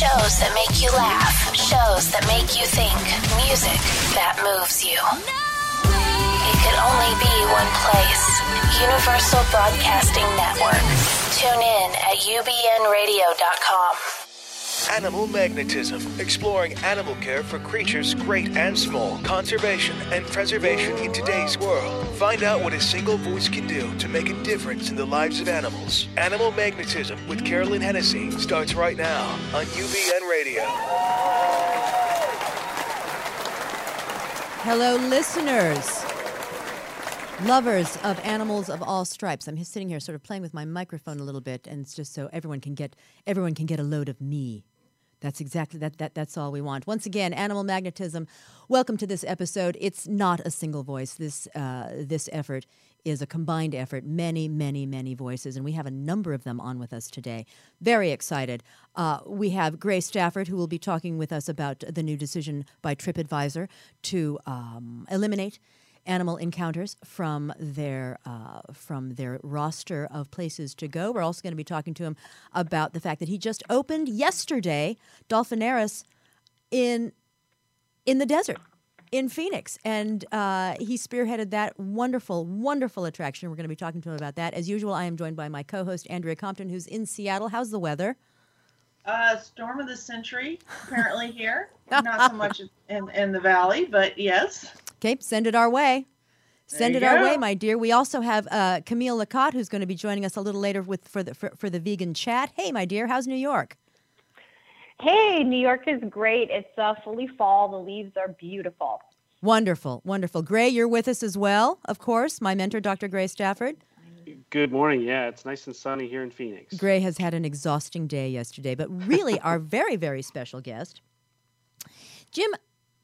Shows that make you laugh, shows that make you think, music that moves you. It could only be one place Universal Broadcasting Network. Tune in at ubnradio.com. Animal Magnetism, exploring animal care for creatures great and small, conservation and preservation in today's world. Find out what a single voice can do to make a difference in the lives of animals. Animal Magnetism with Carolyn Hennessy starts right now on UBN Radio. Hello, listeners. Lovers of animals of all stripes. I'm just sitting here sort of playing with my microphone a little bit and it's just so everyone can get everyone can get a load of me. That's exactly that, that that's all we want. Once again, animal magnetism. Welcome to this episode. It's not a single voice. This uh, this effort is a combined effort, many, many, many voices, and we have a number of them on with us today. Very excited. Uh, we have Grey Stafford, who will be talking with us about the new decision by TripAdvisor to um, eliminate animal encounters from their uh, from their roster of places to go. We're also going to be talking to him about the fact that he just opened yesterday Dolphinaris in in the desert in Phoenix, and uh, he spearheaded that wonderful, wonderful attraction. We're going to be talking to him about that. As usual, I am joined by my co-host Andrea Compton, who's in Seattle. How's the weather? Uh, storm of the century, apparently here. Not so much in, in the valley, but yes. Okay, send it our way. Send it There you our way, my dear. We also have uh, Camille Lacotte, who's going to be joining us a little later with for the for, for the vegan chat. Hey, my dear, how's New York? Hey, New York is great. It's uh, fully fall. The leaves are beautiful. Wonderful, wonderful. Grey, you're with us as well, of course. My mentor, Dr. Grey Stafford. Good morning. Yeah, it's nice and sunny here in Phoenix. Grey has had an exhausting day yesterday, but really, our very, very special guest, Jim.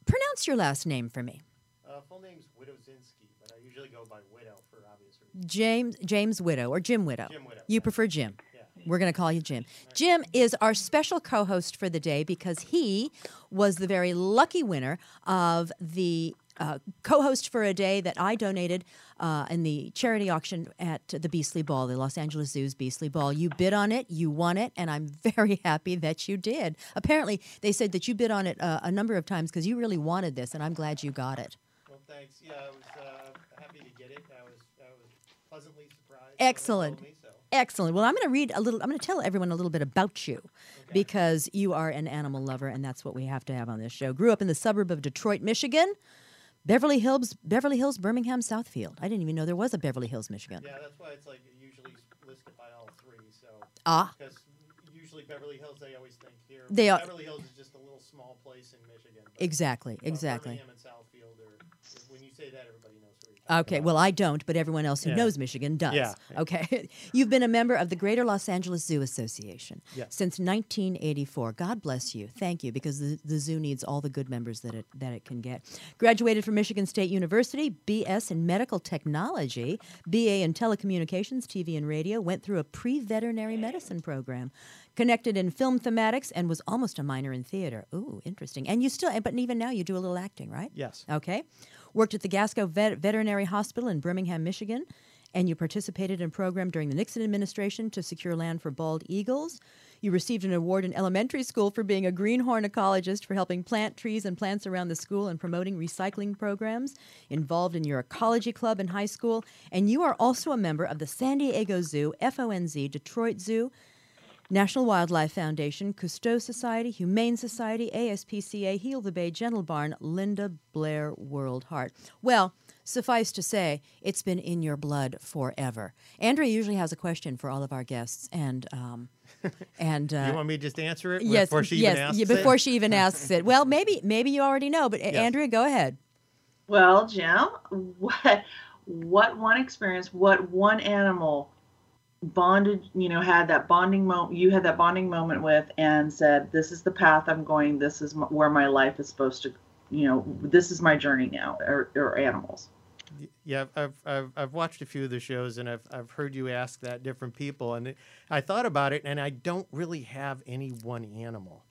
Pronounce your last name for me. Uh, full name's Widowzinski, but I usually go by Widow for obvious reasons. James James Widow or Jim Widow. Jim Widow, You prefer Jim. Yeah. We're going to call you Jim. Jim is our special co-host for the day because he was the very lucky winner of the uh, co-host for a day that I donated uh, in the charity auction at the Beastly Ball, the Los Angeles Zoo's Beastly Ball. You bid on it, you won it, and I'm very happy that you did. Apparently, they said that you bid on it uh, a number of times because you really wanted this, and I'm glad you got it. Thanks. Yeah, I was uh, happy to get it. I was, I was pleasantly surprised. Excellent. me, so. Excellent. Well, I'm going to read a little, I'm going to tell everyone a little bit about you because you are an animal lover, and that's what we have to have on this show. Grew up in the suburb of Detroit, Michigan. Beverly Hills, Beverly Hills, Birmingham, Southfield. I didn't even know there was a Beverly Hills, Michigan. Yeah, that's why it's like usually listed by all three. So Ah, because usually Beverly Hills, they always think here. They are- Beverly Hills is just a little small place in Michigan. exactly, exactly. Birmingham and Southfield. When you say that, everybody knows Okay, well, I don't, but everyone else who Yeah. knows Michigan does. Yeah. Okay. You've been a member of the Greater Los Angeles Zoo Association Yes. since 1984. God bless you. Thank you, because the, the zoo needs all the good members that it, that it can get. Graduated from Michigan State University, BS in Medical Technology, BA in Telecommunications, TV and Radio, went through a pre veterinary medicine program. Connected in film thematics and was almost a minor in theater. Ooh, interesting. And you still, but even now you do a little acting, right? Yes. Okay. Worked at the Gasco Vet- Veterinary Hospital in Birmingham, Michigan, and you participated in a program during the Nixon administration to secure land for bald eagles. You received an award in elementary school for being a greenhorn ecologist for helping plant trees and plants around the school and promoting recycling programs. Involved in your ecology club in high school, and you are also a member of the San Diego Zoo, FONZ, Detroit Zoo, National Wildlife Foundation, Cousteau Society, Humane Society, ASPCA, Heal the Bay, Gentle Barn, Linda Blair World Heart. Well, suffice to say, it's been in your blood forever. Andrea usually has a question for all of our guests, and um, and uh, you want me to just answer it yes, before she yes, even asks yeah, it? before she even asks it. Well, maybe maybe you already know, but uh, Andrea, go ahead. Well, Jim, what what one experience, what one animal bonded, you know, had that bonding moment, you had that bonding moment with and said, this is the path I'm going, this is where my life is supposed to, you know, this is my journey now, or, or animals. Yeah, I've, I've I've watched a few of the shows and I've I've heard you ask that different people and I thought about it and I don't really have any one animal.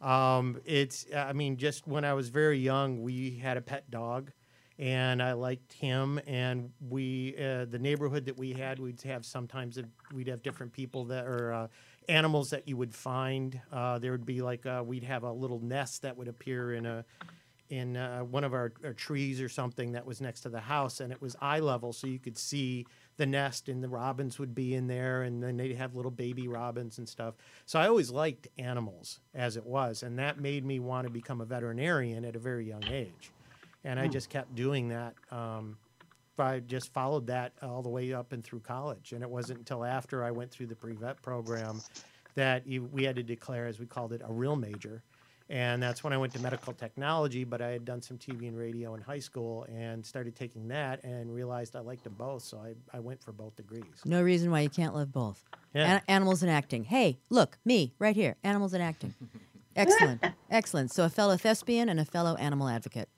Um, it's I mean just when I was very young we had a pet dog, and I liked him. And we, uh, the neighborhood that we had, we'd have sometimes we'd have different people that are uh, animals that you would find. Uh, there would be like uh, we'd have a little nest that would appear in a in uh, one of our, our trees or something that was next to the house, and it was eye level, so you could see the nest, and the robins would be in there, and then they'd have little baby robins and stuff. So I always liked animals as it was, and that made me want to become a veterinarian at a very young age, and I just kept doing that. Um, I just followed that all the way up and through college, and it wasn't until after I went through the pre-vet program that you, we had to declare, as we called it, a real major and that's when I went to medical technology. But I had done some TV and radio in high school and started taking that and realized I liked them both. So I, I went for both degrees. No reason why you can't love both. Yeah. An- animals and acting. Hey, look, me right here. Animals and acting. Excellent, excellent. So a fellow thespian and a fellow animal advocate.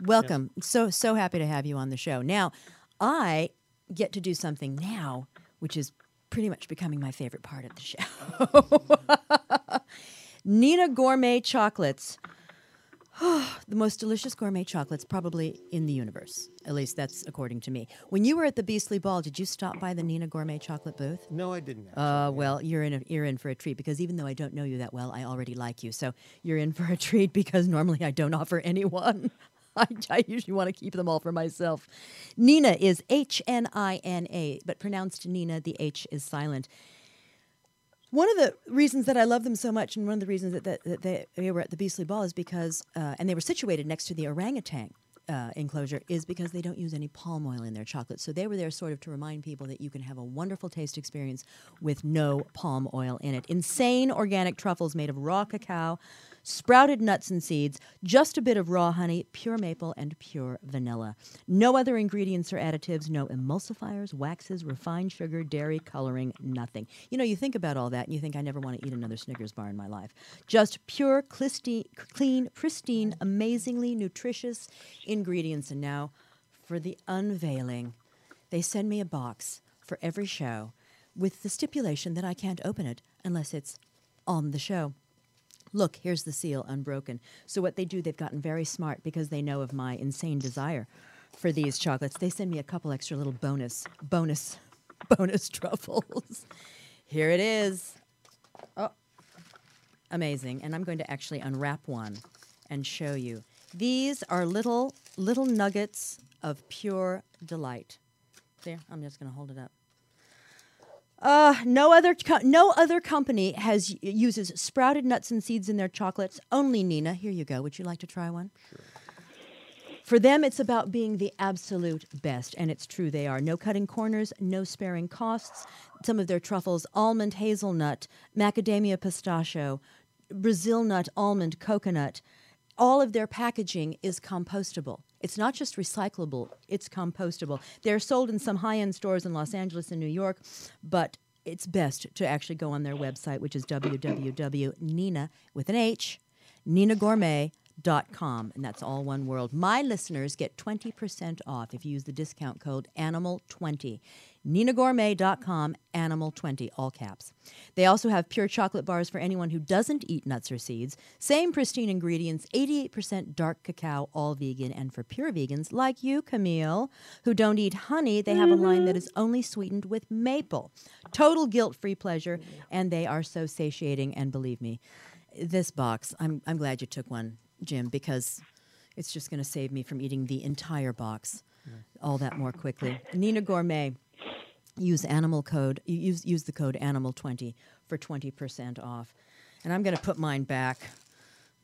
Welcome. So so happy to have you on the show. Now, I get to do something now, which is pretty much becoming my favorite part of the show. Hnina Gourmet Chocolates. the most delicious gourmet chocolates probably in the universe. At least that's according to me. When you were at the Beastly Ball, did you stop by the Hnina Gourmet Chocolate booth? No, I didn't. Actually. Uh, well, you're in a, you're in for a treat because even though I don't know you that well, I already like you. So you're in for a treat because normally I don't offer anyone. I, I usually want to keep them all for myself. Hnina is H N I N A, but pronounced Nina, the H is silent. One of the reasons that I love them so much, and one of the reasons that, that, that they, were at the Beastly Ball, is because, uh, and they were situated next to the orangutan uh, enclosure, is because they don't use any palm oil in their chocolate. So they were there sort of to remind people that you can have a wonderful taste experience with no palm oil in it. Insane organic truffles made of raw cacao, sprouted nuts and seeds, just a bit of raw honey, pure maple, and pure vanilla. No other ingredients or additives, no emulsifiers, waxes, refined sugar, dairy, coloring, nothing. You know, you think about all that and you think, I never want to eat another Snickers bar in my life. Just pure, clisti- clean, pristine, amazingly nutritious ingredients. And now for the unveiling, they send me a box for every show with the stipulation that I can't open it unless it's on the show. Look, here's the seal unbroken. So, what they do, they've gotten very smart because they know of my insane desire for these chocolates. They send me a couple extra little bonus, bonus, bonus truffles. Here it is. Oh, amazing. And I'm going to actually unwrap one and show you. These are little, little nuggets of pure delight. There, I'm just going to hold it up. Uh, no other co- no other company has uses sprouted nuts and seeds in their chocolates. Only Hnina. Here you go. Would you like to try one? For them, it's about being the absolute best, and it's true they are. No cutting corners, no sparing costs. Some of their truffles almond, hazelnut, macadamia pistachio, Brazil nut, almond, coconut. All of their packaging is compostable. It's not just recyclable, it's compostable. They're sold in some high end stores in Los Angeles and New York, but it's best to actually go on their website, which is www.nina with an H, ninagourmet.com, and that's all one word. My listeners get 20% off if you use the discount code ANIMAL20. ninagourmet.com, animal20, all caps. They also have pure chocolate bars for anyone who doesn't eat nuts or seeds. Same pristine ingredients, 88% dark cacao, all vegan. And for pure vegans like you, Camille, who don't eat honey, they have a line that is only sweetened with maple. Total guilt free pleasure, and they are so satiating. And believe me, this box, I'm, I'm glad you took one, Jim, because it's just going to save me from eating the entire box all that more quickly. Hnina Gourmet use animal code use use the code animal 20 for 20% off. And i'm going to put mine back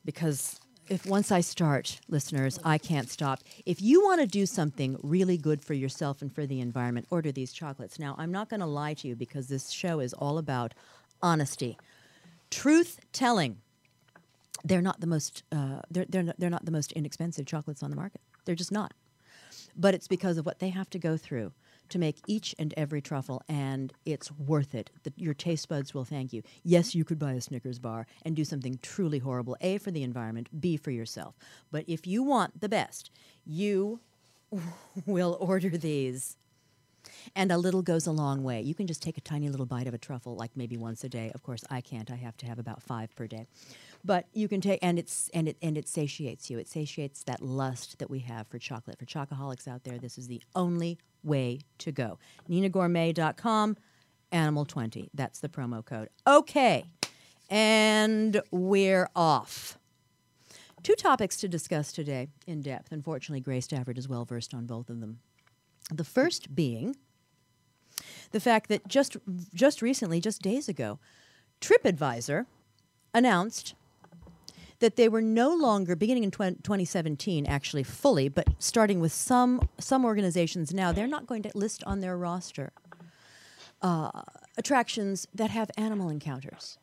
because if once i start listeners i can't stop. If you want to do something really good for yourself and for the environment order these chocolates. Now i'm not going to lie to you because this show is all about honesty. Truth telling. They're not the most uh, they're, they're, not, they're not the most inexpensive chocolates on the market. They're just not. But it's because of what they have to go through to make each and every truffle, and it's worth it. The, your taste buds will thank you. Yes, you could buy a Snickers bar and do something truly horrible, A, for the environment, B, for yourself. But if you want the best, you will order these. And a little goes a long way. You can just take a tiny little bite of a truffle, like maybe once a day. Of course, I can't. I have to have about five per day. But you can take, and it's and it and it satiates you. It satiates that lust that we have for chocolate. For chocoholics out there, this is the only way to go. NinaGourmet.com, Animal20. That's the promo code. Okay, and we're off. Two topics to discuss today in depth. Unfortunately, Grey Stafford is well versed on both of them. The first being the fact that just just recently, just days ago, TripAdvisor announced that they were no longer beginning in 20, 2017 actually fully but starting with some some organizations now they're not going to list on their roster uh, attractions that have animal encounters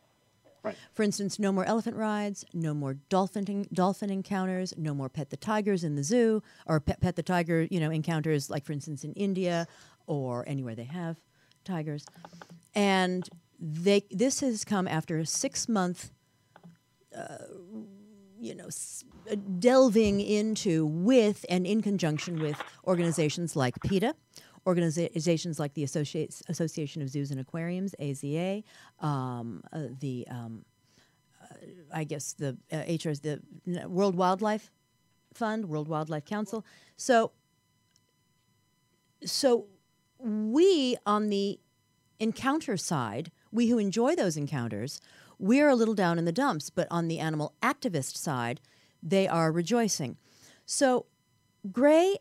Right. for instance, no more elephant rides, no more dolphin dolphin encounters, no more pet the tigers in the zoo, or pet, pet the tiger, you know, encounters like for instance in India or anywhere they have tigers. And they this has come after a six month, uh, you know, uh, delving into with and in conjunction with organizations like PETA. Organizations like the Associate, Association of Zoos and Aquariums, AZA, um, uh, the um, I guess the uh, HR's the World Wildlife Fund, World Wildlife Council. So, so we on the encounter side, we who enjoy those encounters, we're a little down in the dumps. But on the animal activist side, they are rejoicing. So, Grey,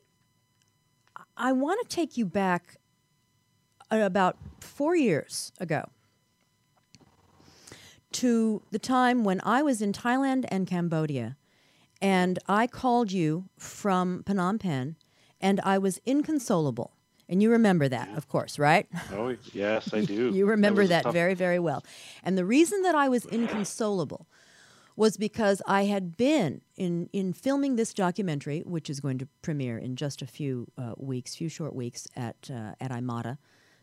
I want to take you back uh, about four years ago to the time when I was in Thailand and Cambodia, and I called you from Phnom Penh, and I was inconsolable. And you remember that, of course, right? Oh, yes, I do. you remember a that, very, very well. And the reason that I was inconsolable was because I had been in, in filming this documentary, which is going to premiere in just a few uh, weeks, few short weeks at, uh, at IMATA,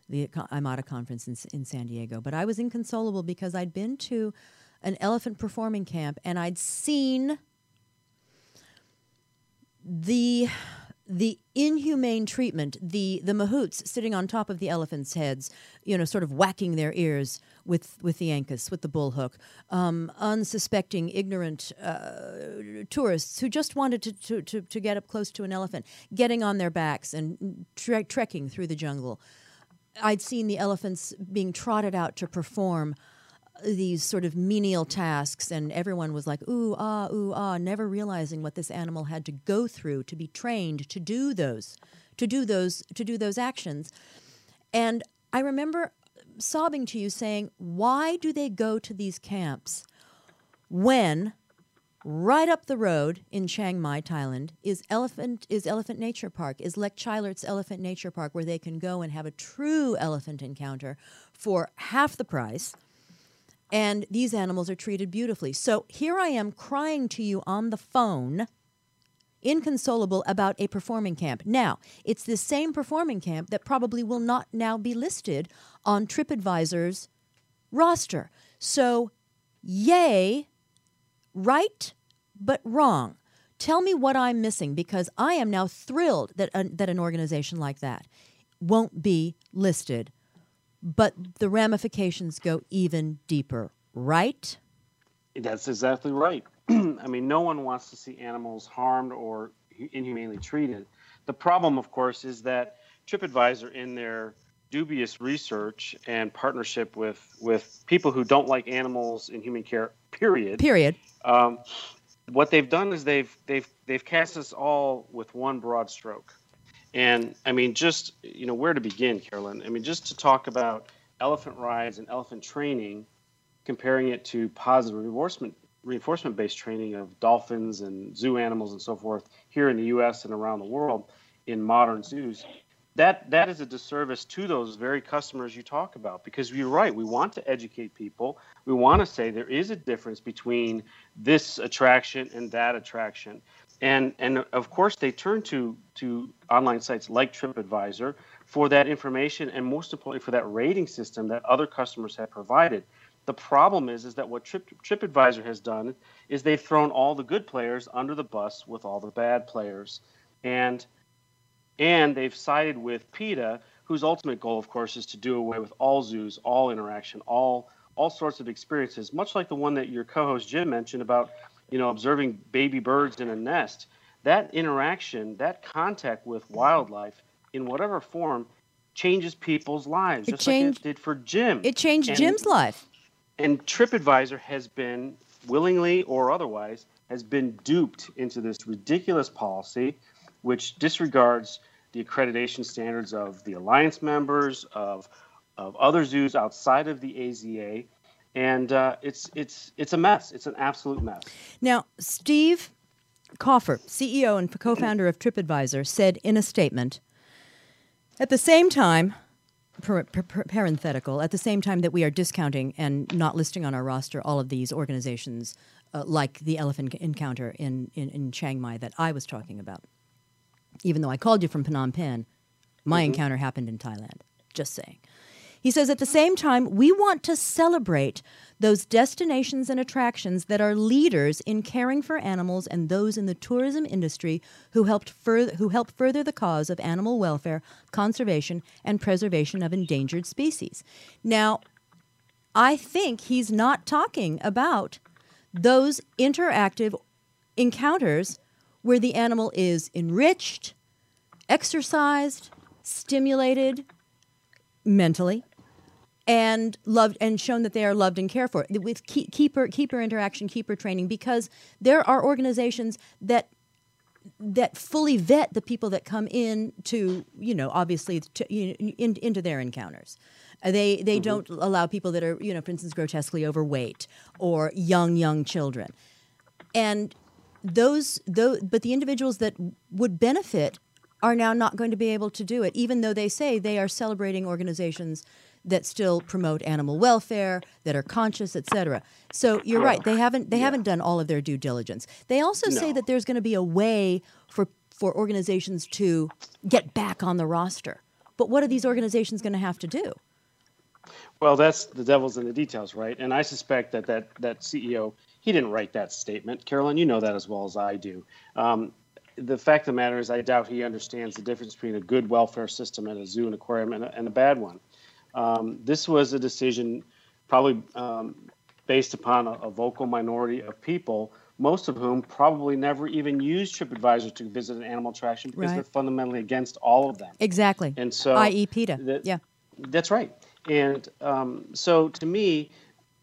the IMATA conference in, in San Diego. But I was inconsolable because I'd been to an elephant performing camp and I'd seen the the inhumane treatment, the the mahouts sitting on top of the elephants' heads, you know, sort of whacking their ears with with the ankus, with the bullhook, um, unsuspecting, ignorant uh, tourists who just wanted to, to, to, to get up close to an elephant, getting on their backs and tre- trekking through the jungle. I'd seen the elephants being trotted out to perform these sort of menial tasks, and everyone was like, ooh, ah, ooh, ah, never realizing what this animal had to go through to be trained to do those, to do those, to do those actions. And I remember sobbing to you saying, why do they go to these camps when right up the road in Chiang Mai, Thailand, is Elephant is Elephant Nature Park, is Lek Chailert's Elephant Nature Park, where they can go and have a true elephant encounter for half the price. And these animals are treated beautifully. So here I am crying to you on the phone, inconsolable about a performing camp. Now, it's this same performing camp that probably will not now be listed on TripAdvisor's roster. So, yay, right, but wrong. Tell me what I'm missing because I am now thrilled that an, that an organization like that won't be listed, but the ramifications go even deeper, right? That's exactly right. I mean, no one wants to see animals harmed or inhumanely treated. The problem, of course, is that TripAdvisor, in their dubious research and partnership with with people who don't like animals in human care, period, Period. um, what they've done is they've they've they've cast us all with one broad stroke. And I mean, just you know, where to begin, Carolyn? I mean, just to talk about elephant rides and elephant training, comparing it to positive reinforcement reinforcement based training of dolphins and zoo animals and so forth here in the U.S. and around the world in modern zoos. That that is a disservice to those very customers you talk about because you're right. We want to educate people. We want to say there is a difference between this attraction and that attraction and and of course they turn to to online sites like TripAdvisor for that information and most importantly for that rating system that other customers have provided. The problem is is that what Trip, TripAdvisor has done is they've thrown all the good players under the bus with all the bad players, and and they've sided with PETA, whose ultimate goal, of course, is to do away with all zoos, all interaction, all all sorts of experiences, much like the one that your co-host Jim mentioned about, you know, observing baby birds in a nest. That interaction, that contact with wildlife, in whatever form, changes people's lives, It just changed- like it did for Jim. It changed And- Jim's life. and TripAdvisor has been, willingly or otherwise, has been duped into this ridiculous policy, which disregards the accreditation standards of the alliance members, of of other zoos outside of the AZA, and uh, it's it's it's a mess. It's an absolute mess. Now, Steve Kaufer, CEO and co founder of TripAdvisor, said in a statement at the same time, per, per- per- parenthetical, at the same time that we are discounting and not listing on our roster all of these organizations uh, like the Elephant Encounter in, in, in Chiang Mai that I was talking about. Even though I called you from Phnom Penh, my encounter happened in Thailand. Just saying. He says at the same time, we want to celebrate those destinations and attractions that are leaders in caring for animals and those in the tourism industry who helped who help further the cause of animal welfare, conservation, and preservation of endangered species. Now, I think he's not talking about those interactive encounters where the animal is enriched, exercised, stimulated mentally, and loved and shown that they are loved and cared for. With keep, keeper keeper interaction, keeper training, because there are organizations that that fully vet the people that come in to you know obviously to, you know, in, into their encounters. Uh, They they don't allow people that are you know for instance grotesquely overweight or young young children, and those those but the individuals that would benefit are now not going to be able to do it, even though they say they are celebrating organizations that still promote animal welfare, that are conscious, etc. So you're right; they haven't they haven't done all of their due diligence. They also say that there's going to be a way for for organizations to get back on the roster. But what are these organizations going to have to do? Well, that's the devil's in the details, right? And I suspect that that, that CEO, he didn't write that statement. Carolyn, you know that as well as I do. Um, the fact of the matter is, I doubt he understands the difference between a good welfare system at a zoo and aquarium and a, and a bad one. Um, this was a decision probably um, based upon a, a vocal minority of people, most of whom probably never even used TripAdvisor to visit an animal attraction because Right. they're fundamentally against all of them. Exactly. And so, i.e. PETA. yeah. That's right. And um, so to me,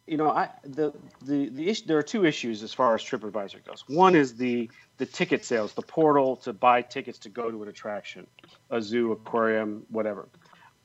you know, I the the the issue, there are two issues as far as TripAdvisor goes. One is the the ticket sales, the portal to buy tickets to go to an attraction, a zoo, aquarium, whatever.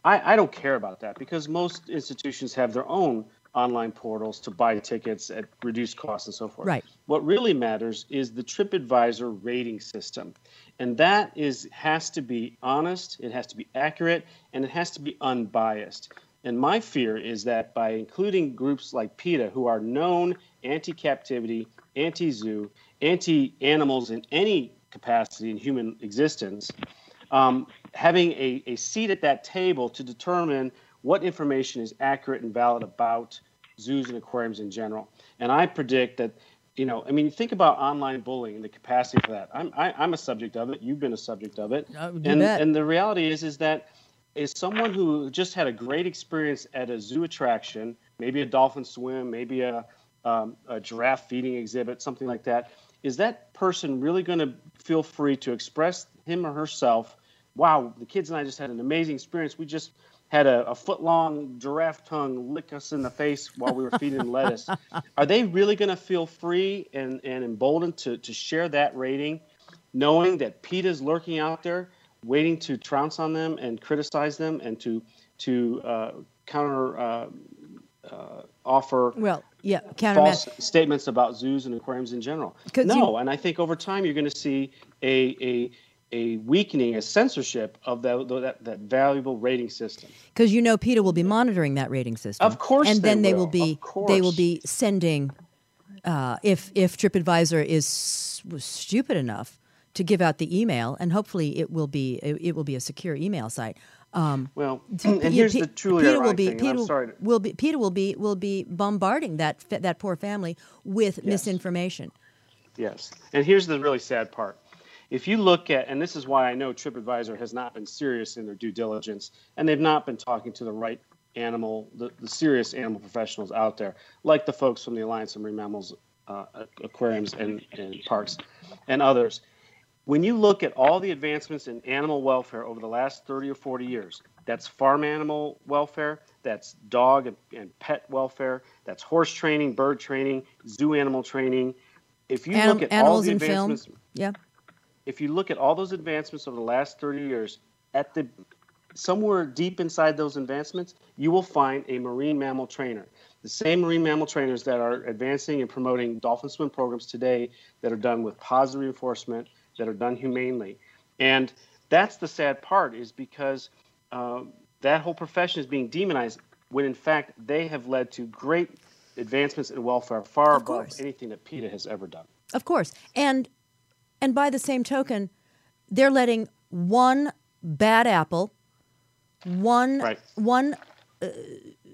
I, I don't care about that because most institutions have their own online portals to buy tickets at reduced costs and so forth. Right. What really matters is the TripAdvisor rating system. And that is has to be honest, it has to be accurate, and it has to be unbiased. And my fear is that by including groups like PETA, who are known anti captivity, anti zoo, anti animals in any capacity in human existence, um, having a, a seat at that table to determine what information is accurate and valid about zoos and aquariums in general. And I predict that, you know, I mean, think about online bullying and the capacity for that. I'm, I, I'm a subject of it. You've been a subject of it. Uh, and, bet. and the reality is, is that is someone who just had a great experience at a zoo attraction, maybe a dolphin swim, maybe a, um, a giraffe feeding exhibit, something like that. Is that person really going to feel free to express him or herself? Wow, the kids and I just had an amazing experience. We just had a, a foot long giraffe tongue lick us in the face while we were feeding lettuce. Are they really going to feel free and, and emboldened to, to share that rating, knowing that Pete is lurking out there, waiting to trounce on them and criticize them and to to uh, counter uh, uh, offer Well, yeah, false statements about zoos and aquariums in general? No, you- and I think over time you're going to see a a a weakening, a censorship of that that, that valuable rating system. Because you know PETA will be monitoring that rating system. Of course and they then they will. will be they will be sending uh, if if TripAdvisor is s- stupid enough to give out the email, and hopefully it will be it, it will be a secure email site. Um, Well, and here's Pe- the truly PETA will be thing. PETA I'm will- sorry. To, will be PETA will be will be bombarding that that poor family with misinformation. Yes. And here's the really sad part if you look at, and this is why I know TripAdvisor has not been serious in their due diligence, and they've not been talking to the right animal, the, the serious animal professionals out there, like the folks from the Alliance of Marine Mammals uh, Aquariums and, and Parks and others. When you look at all the advancements in animal welfare over the last 30 or 40 years, that's farm animal welfare, that's dog and, and pet welfare, that's horse training, bird training, zoo animal training. If you Anim- look at all the in film. advancements, Yeah. If you look at all those advancements over the last 30 years, at the somewhere deep inside those advancements, you will find a marine mammal trainer. The same marine mammal trainers that are advancing and promoting dolphin swim programs today that are done with positive reinforcement, that are done humanely. And that's the sad part is because uh, that whole profession is being demonized when in fact they have led to great advancements in welfare far Of above course. anything that PETA has ever done. Of course. And and by the same token, they're letting one bad apple, one Right. one uh,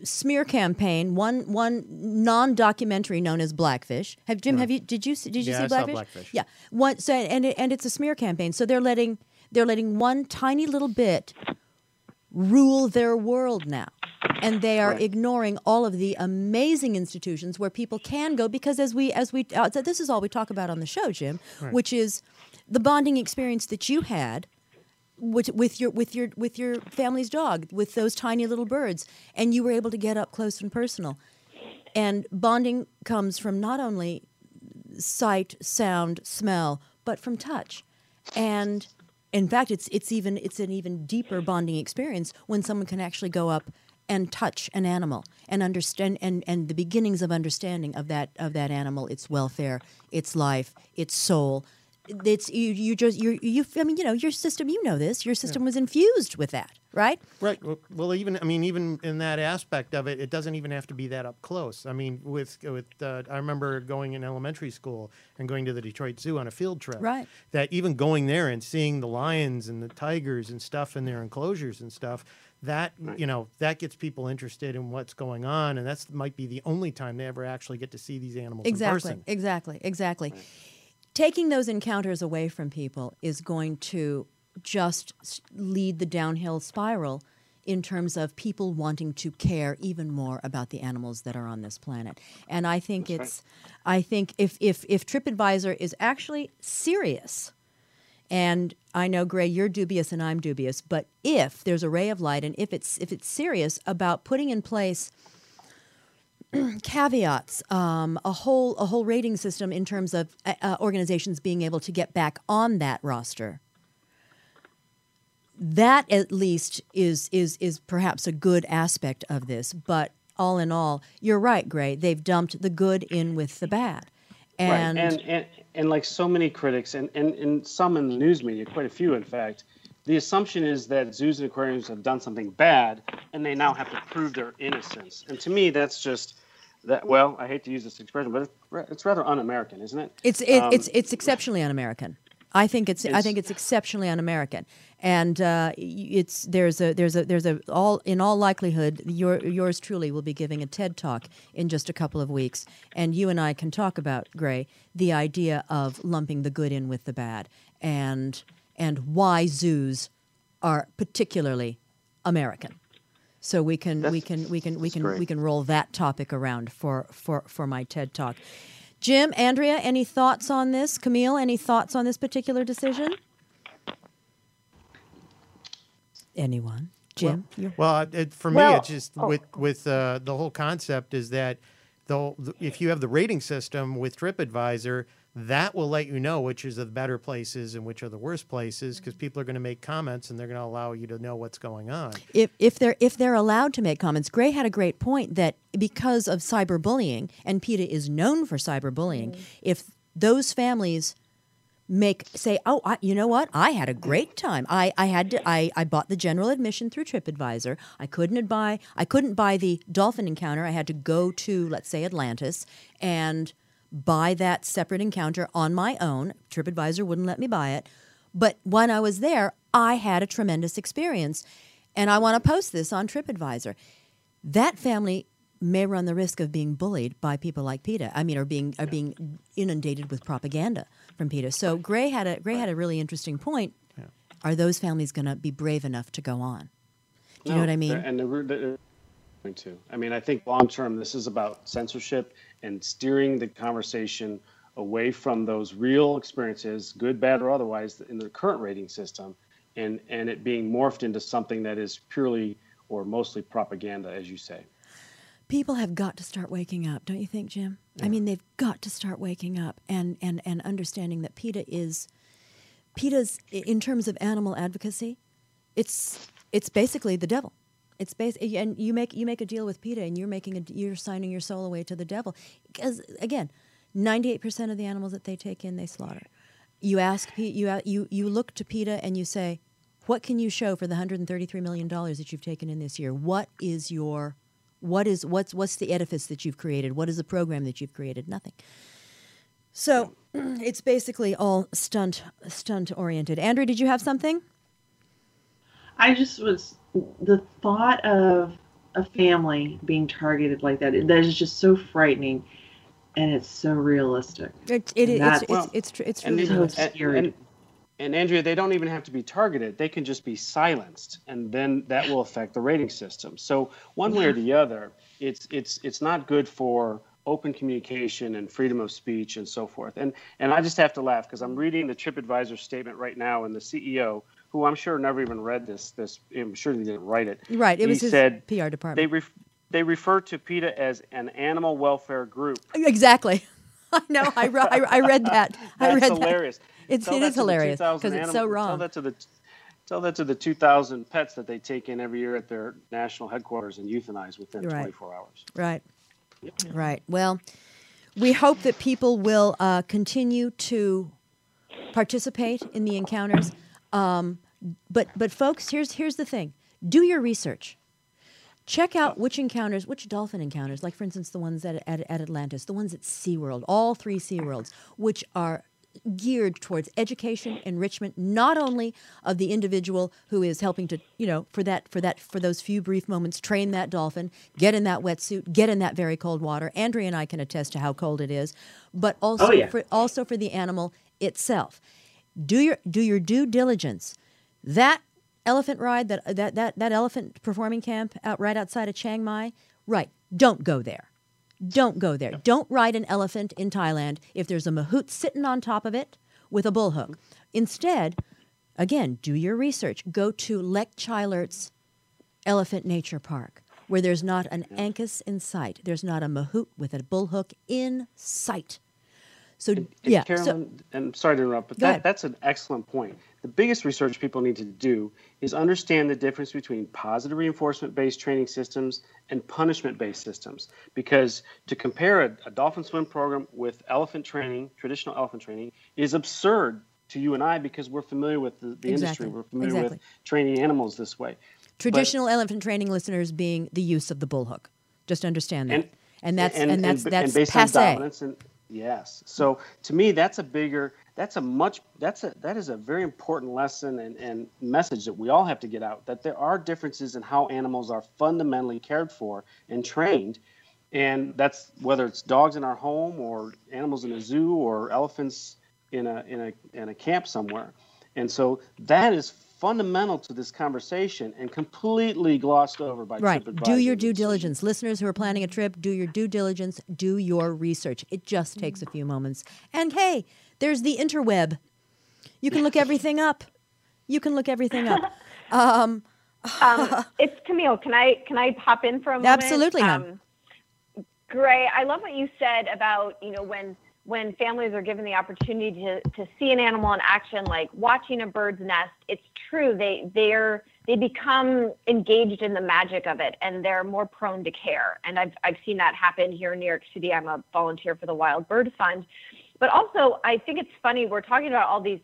smear campaign, one one non-documentary known as Blackfish. Have Jim? Have you? Did you see- did you Yeah, see I saw Blackfish? Blackfish. Yeah. One. So and it, and it's a smear campaign. So they're letting they're letting one tiny little bit rule their world now. And they are Right. ignoring all of the amazing institutions where people can go because as we as we uh, this is all we talk about on the show, Jim, which is the bonding experience that you had with, with your with your with your family's dog with those tiny little birds and you were able to get up close and personal. And bonding comes from not only sight, sound, smell, but from touch. And in fact, it's it's even it's an even deeper bonding experience when someone can actually go up and touch an animal and understand and, and the beginnings of understanding of that of that animal, its welfare, its life, its soul. It's you you just you you I mean you know your system you know this your system was infused with that right Right. Well, well, even I mean, even in that aspect of it, it doesn't even have to be that up close. I mean, with with uh, I remember going in elementary school and going to the Detroit Zoo on a field trip. Right. That even going there and seeing the lions and the tigers and stuff in their enclosures and stuff, that you know that gets people interested in what's going on, and that's might be the only time they ever actually get to see these animals in exactly person. exactly exactly. Taking those encounters away from people is going to just lead the downhill spiral in terms of people wanting to care even more about the animals that are on this planet. And i think it's i think if if if tripadvisor is actually serious and I know Grey, you're dubious and I'm dubious, but if there's a ray of light and if it's if it's serious about putting in place caveats, um, a whole a whole rating system in terms of uh, uh, organizations being able to get back on that roster. That at least is is is perhaps a good aspect of this, but all in all, you're right, Grey. They've dumped the good in with the bad, and, right. and, and and like so many critics and, and, and some in the news media, quite a few in fact, the assumption is that zoos and aquariums have done something bad and they now have to prove their innocence. And to me, that's just that. Well, I hate to use this expression, but it's, rather un-American, isn't it? It's it, Um, it's it's exceptionally un-American. I think it's, I think it's exceptionally un-American, and uh, it's there's a there's a there's a all in all likelihood your yours truly will be giving a TED talk in just a couple of weeks, and you and I can talk about Grey the idea of lumping the good in with the bad, and and why zoos are particularly American. So we can we can we can we can great. we can roll that topic around for for for my TED talk. Jim, Andrea, any thoughts on this? Camille, any thoughts on this particular decision? Anyone? Jim? you're- Well, uh, it, for me, Well- it's just oh. with with uh, the whole concept is that the if you have the rating system with TripAdvisor, that will let you know which is the better places and which are the worst places because mm-hmm. people are going to make comments and they're going to allow you to know what's going on. if if they're if they're allowed to make comments, Grey had a great point that because of cyberbullying, and PETA is known for cyberbullying, mm-hmm. if those families make say, oh, I, you know what? I had a great time. I, I had to. I, I bought the general admission through TripAdvisor. I couldn't buy. I couldn't buy the dolphin encounter. I had to go to let's say Atlantis and buy that separate encounter on my own. TripAdvisor wouldn't let me buy it. But when I was there, I had a tremendous experience. And I want to post this on TripAdvisor. That family may run the risk of being bullied by people like PETA. I mean, or being are being inundated with propaganda from PETA. So Grey had a Grey had a really interesting point. Are those families going to be brave enough to go on? Do you know what I mean? And they're, they're going to. I mean, I think long term, this is about censorship and steering the conversation away from those real experiences, good, bad, or otherwise, in the current rating system, and and it being morphed into something that is purely or mostly propaganda, as you say. people have got to start waking up, don't you think, Jim? I mean, they've got to start waking up and, and, and understanding that PETA is PETA's in terms of animal advocacy, it's it's basically the devil. It's bas- and you make you make a deal with PETA and you're making a you're signing your soul away to the devil because again, 98% of the animals that they take in they slaughter. You ask you you you look to PETA and you say, "What can you show for the 133 million dollars that you've taken in this year? What is your what is what's what's the edifice that you've created? What is the program that you've created? Nothing. So it's basically all stunt stunt oriented. Andrea, did you have something? I just was the thought of a family being targeted like that. That is just so frightening, and it's so realistic. It, it, it's, That's- it's, Well, it's, tr- it's and really these- scary. and- and Andrea, they don't even have to be targeted. They can just be silenced, and then that will affect the rating system. So one way or the other, it's it's it's not good for open communication and freedom of speech and so forth. And and I just have to laugh because I'm reading the TripAdvisor statement right now, and the CEO, who I'm sure never even read this this, I'm sure he didn't write it. Right, it he was his said PR They department. ref, they refer to PETA as an animal welfare group. exactly. I know. I, re- I, I read that. I read hilarious. that. It's Tell it is hilarious because it's so animal- Tell that to the tell that to the 2,000 pets that they take in every year at their national headquarters and euthanize within Right. 24 hours. Right. Right. Well, we hope that people will uh, continue to participate in the encounters. Um, but but folks, here's here's the thing: do your research. Check out which encounters, which dolphin encounters, like for instance the ones at, at, at Atlantis, the ones at SeaWorld, all three SeaWorlds, which are geared towards education, enrichment, not only of the individual who is helping to, you know, for that, for that, for those few brief moments, train that dolphin, get in that wetsuit, get in that very cold water. Andrea and I can attest to how cold it is, but also Oh, yeah. for also for the animal itself. Do your do your due diligence. That elephant ride, that that that, that elephant performing camp out right outside of Chiang Mai, right? Don't go there. Don't go there. Don't ride an elephant in Thailand if there's a mahout sitting on top of it with a bullhook. Instead, again, do your research. Go to Lek Chailert's Elephant Nature Park, where there's not an ankus in sight. There's not a mahout with a bullhook in sight. So And yeah, so, Carolyn, and I'm sorry to interrupt, but ahead. that, that's an excellent point. The biggest research people need to do is understand the difference between positive reinforcement based training systems and punishment based systems. Because to compare a, a dolphin swim program with elephant training, traditional elephant training, is absurd to you and I because we're familiar with the, the industry. We're familiar Exactly. with training animals this way. traditional elephant training listeners being the use of the bullhook. Just understand that. and And, that's and, that's and that's on passe. Yes. So to me that's a bigger that's a much that's a that is a very important lesson and, and message that we all have to get out that there are differences in how animals are fundamentally cared for and trained. And that's whether it's dogs in our home or animals in a zoo or elephants in a in a in a camp somewhere. And so that is fundamental to this conversation and completely glossed over by Right. Do your due diligence. Listeners who are planning a trip, do your due diligence, do your research. It just takes a few moments. And hey, there's the interweb. You can look everything up. You can look everything up. Um, Um, it's Camille. Can I can I pop in for a moment? Absolutely, hon. Um, Grey, I love what you said about you know when when families are given the opportunity to, to see an animal in action, like watching a bird's nest. It's true they they're they become engaged in the magic of it, and they're more prone to care. And I've I've seen that happen here in New York City. I'm a volunteer for the Wild Bird Fund, but also I think it's funny we're talking about all these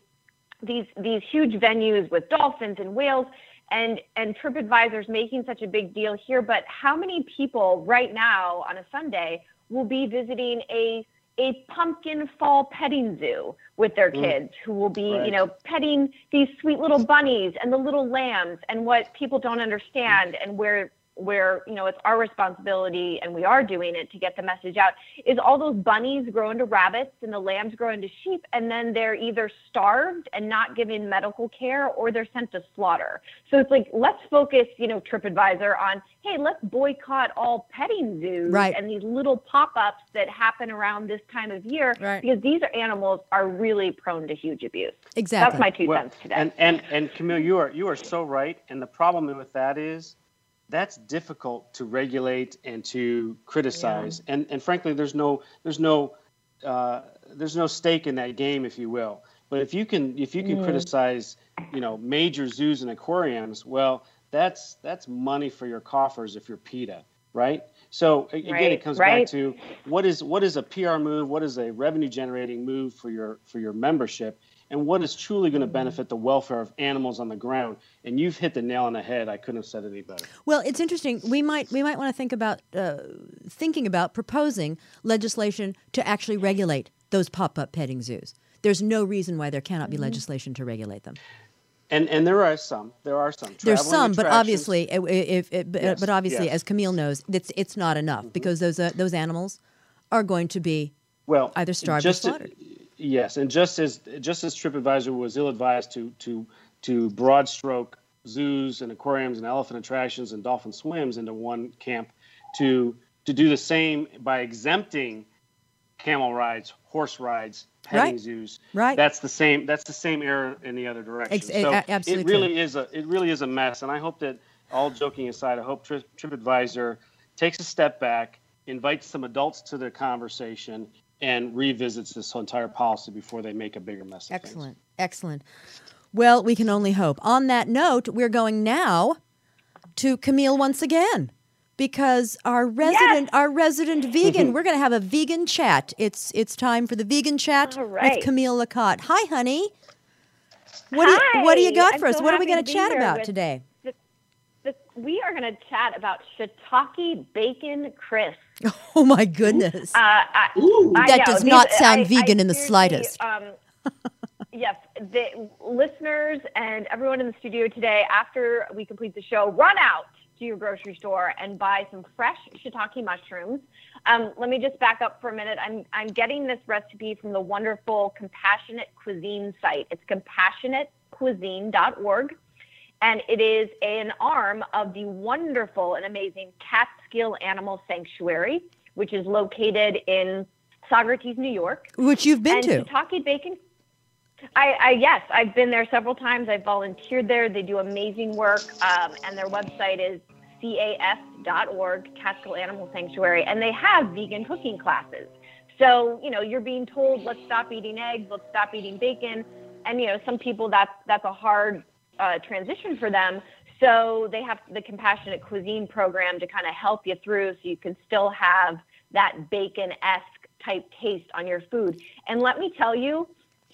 these these huge venues with dolphins and whales and and TripAdvisor's making such a big deal here, but how many people right now on a Sunday will be visiting a a pumpkin fall petting zoo with their mm. kids who will be, you know, petting these sweet little bunnies and the little lambs and what people don't understand and where where you know it's our responsibility and we are doing it to get the message out is all those bunnies grow into rabbits and the lambs grow into sheep and then they're either starved and not given medical care or they're sent to slaughter so it's like let's focus you know tripadvisor on hey let's boycott all petting zoos Right. and these little pop-ups that happen around this time of year Right. because these are animals are really prone to huge abuse Exactly. that's my two Well, cents today and and and Camille, you are you are so right. And the problem with that is that's difficult to regulate and to criticize. And and frankly, there's no there's no uh, there's no stake in that game, if you will. But if you can if you can criticize, you know, major zoos and aquariums, well, that's that's money for your coffers if you're PETA, right? So again, Right, it comes right. back to what is what is a PR move, what is a revenue generating move for your for your membership, and what is truly going to benefit the welfare of animals on the ground. And you've hit the nail on the head. I couldn't have said it any better. Well, it's interesting. We might we might want to think about uh, thinking about proposing legislation to actually regulate those pop up petting zoos. There's no reason why there cannot be Mm-hmm. legislation to regulate them. And and there are some. There are some. There's some, but obviously, if, if, but- Yes, but obviously, yes. as Camille knows, it's it's not enough Mm-hmm. because those uh, those animals are going to be well either starved or just to- slaughtered. Yes, and just as just as TripAdvisor was ill-advised to to to broad stroke zoos and aquariums and elephant attractions and dolphin swims into one camp, to to do the same by exempting camel rides, horse rides, petting Right. zoos. Right. That's the same. That's the same error in the other direction. Ex- so a- absolutely it really is a it really is a mess. And I hope that all joking aside, I hope Tri- TripAdvisor takes a step back, invites some adults to the conversation, and revisits this entire policy before they make a bigger mess. Of things. Excellent. Excellent. Well, we can only hope. On that note, we're going now to Camille once again because our resident our resident vegan, we're going to have a vegan chat. It's it's time for the vegan chat All right. with Camille Lacotte. Hi, honey. What do you what do you got I'm for us? What are we going to to chat about with- today? This, we are going to chat about shiitake bacon crisp. Oh my goodness. Uh, I, Ooh. I That know, does these- not sound I- vegan I in the slightest. Um, yes, the listeners and everyone in the studio today, after we complete the show, run out to your grocery store and buy some fresh shiitake mushrooms. Um, let me just back up for a minute. I'm I'm getting this recipe from the wonderful Compassionate Cuisine site. It's compassionatecuisine.org and it is an arm of the wonderful and amazing Catskill Animal Sanctuary, which is located in Saugerties, New York. Which you've been and to. Shiitake Bacon. I, I yes, I've been there several times. I've volunteered there. They do amazing work, um, and their website is cas.org, Catskill Animal Sanctuary, and they have vegan cooking classes. So you know, you're being told, let's stop eating eggs, let's stop eating bacon, and you know, some people that's that's a hard uh, transition for them. So they have the compassionate cuisine program to kind of help you through, so you can still have that bacon esque type taste on your food. And let me tell you,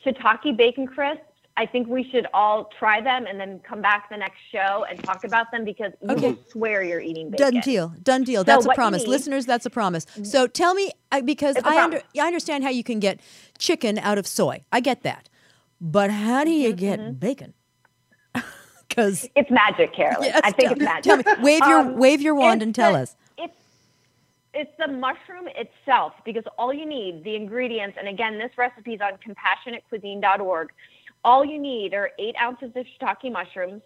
shiitake bacon crisps. I think we should all try them and then come back the next show and talk about them because you Okay. swear you're eating bacon. Done deal. Done deal. That's a promise. Listeners, that's a promise. So tell me, because I, under. I understand how you can get chicken out of soy. I get that. But how do you Mm-hmm, get bacon? Because It's magic, Carolyn. I think it's magic. tell me, wave your Um, wave your wand and tell the- us. It's it's the mushroom itself because all you need, the ingredients, and again, this recipe is on compassionatecuisine.org. All you need are eight ounces of shiitake mushrooms,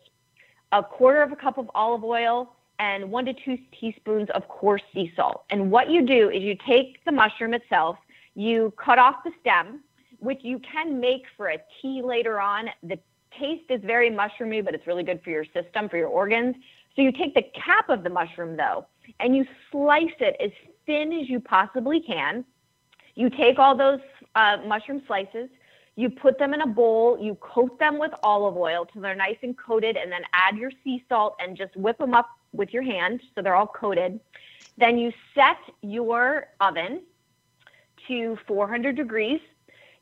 a quarter of a cup of olive oil, and one to two teaspoons of coarse sea salt. And what you do is you take the mushroom itself, you cut off the stem, which you can make for a tea later on. The taste is very mushroomy, but it's really good for your system, for your organs. So you take the cap of the mushroom, though, and you slice it as thin as you possibly can. You take all those uh, mushroom slices, you put them in a bowl, you coat them with olive oil till they're nice and coated, and then add your sea salt and just whip them up with your hand so they're all coated. Then you set your oven to 400 degrees.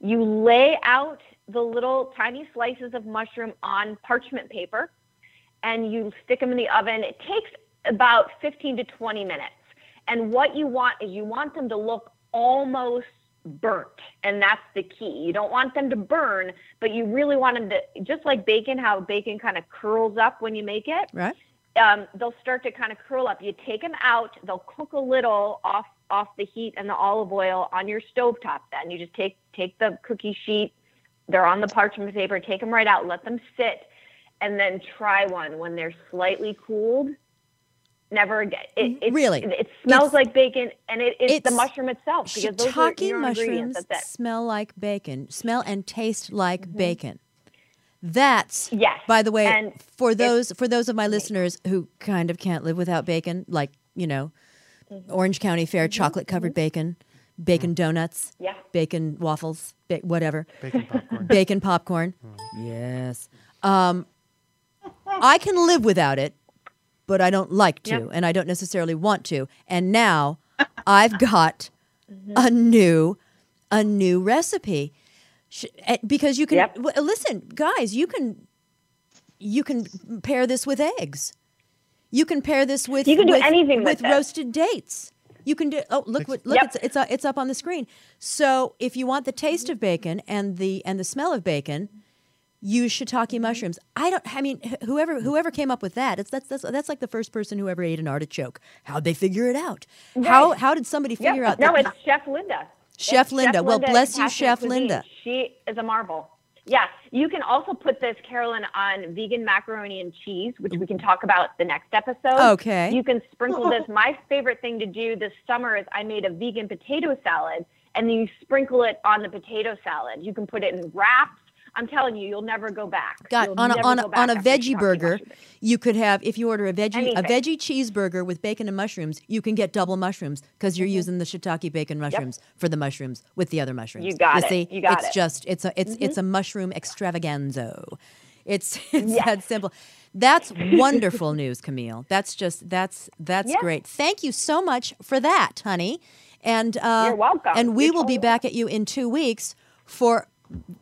You lay out the little tiny slices of mushroom on parchment paper and you stick them in the oven. It takes about 15 to 20 minutes. And what you want is you want them to look almost burnt. And that's the key. You don't want them to burn, but you really want them to, just like bacon, how bacon kind of curls up when you make it. Right? um, they'll start to kind of curl up. You take them out, they'll cook a little off off the heat and the olive oil on your stove top. Then you just take take the cookie sheet. They're on the parchment paper. Take them right out. Let them sit, and then try one when they're slightly cooled. Never again. It, it Really? It, it smells It's- like bacon, and it, it's, the mushroom itself because those are your mushrooms. That's smell like bacon, smell and taste like bacon. That's Mm-hmm. Yes, By the way, and for those for those of my listeners who kind of can't live without bacon, like you know, Mm-hmm. Orange County Fair chocolate covered bacon, bacon donuts, Yeah. bacon waffles, ba- whatever, Bacon popcorn. bacon popcorn. Yes, um, I can live without it, but I don't like to, Yep. and I don't necessarily want to. And now I've got Mm-hmm. a new a new recipe Sh- eh, because you can Yep. w- listen guys you can you can pair this with eggs you can pair this with You can do with, anything with with roasted dates you can do oh look what look Yep. it's it's, uh, it's up on the screen so if you want the taste of bacon and the and the smell of bacon use shiitake mushrooms i don't i mean whoever whoever came up with that it's that's that's, that's like the first person who ever ate an artichoke how'd they figure it out how how did somebody Yep. figure out No, that it's Chef Linda. Chef It's Linda. Well, bless you, Chef Cuisine. Linda. She is a marvel. Yeah, you can also put this, Carolyn, on vegan macaroni and cheese, which we can talk about the next episode. Okay. You can sprinkle this. My favorite thing to do this summer is I made a vegan potato salad, and then you sprinkle it on the potato salad. You can put it in wraps. I'm telling you, you'll never go back. Got on a on a, on a veggie burger, you could have if you order a veggie a veggie cheeseburger with bacon and mushrooms, you can get double mushrooms because you're using the shiitake bacon mushrooms for the mushrooms with the other mushrooms. Mm-hmm. You got it. see, You got it's it. Mm-hmm. just it's a it's it's a mushroom extravaganzo. It's it's Yes. that simple. That's wonderful news, Camille. That's just that's that's Yeah. great. Thank you so much for that, honey. And uh, You're welcome. And we You're will be totally back at you in two weeks for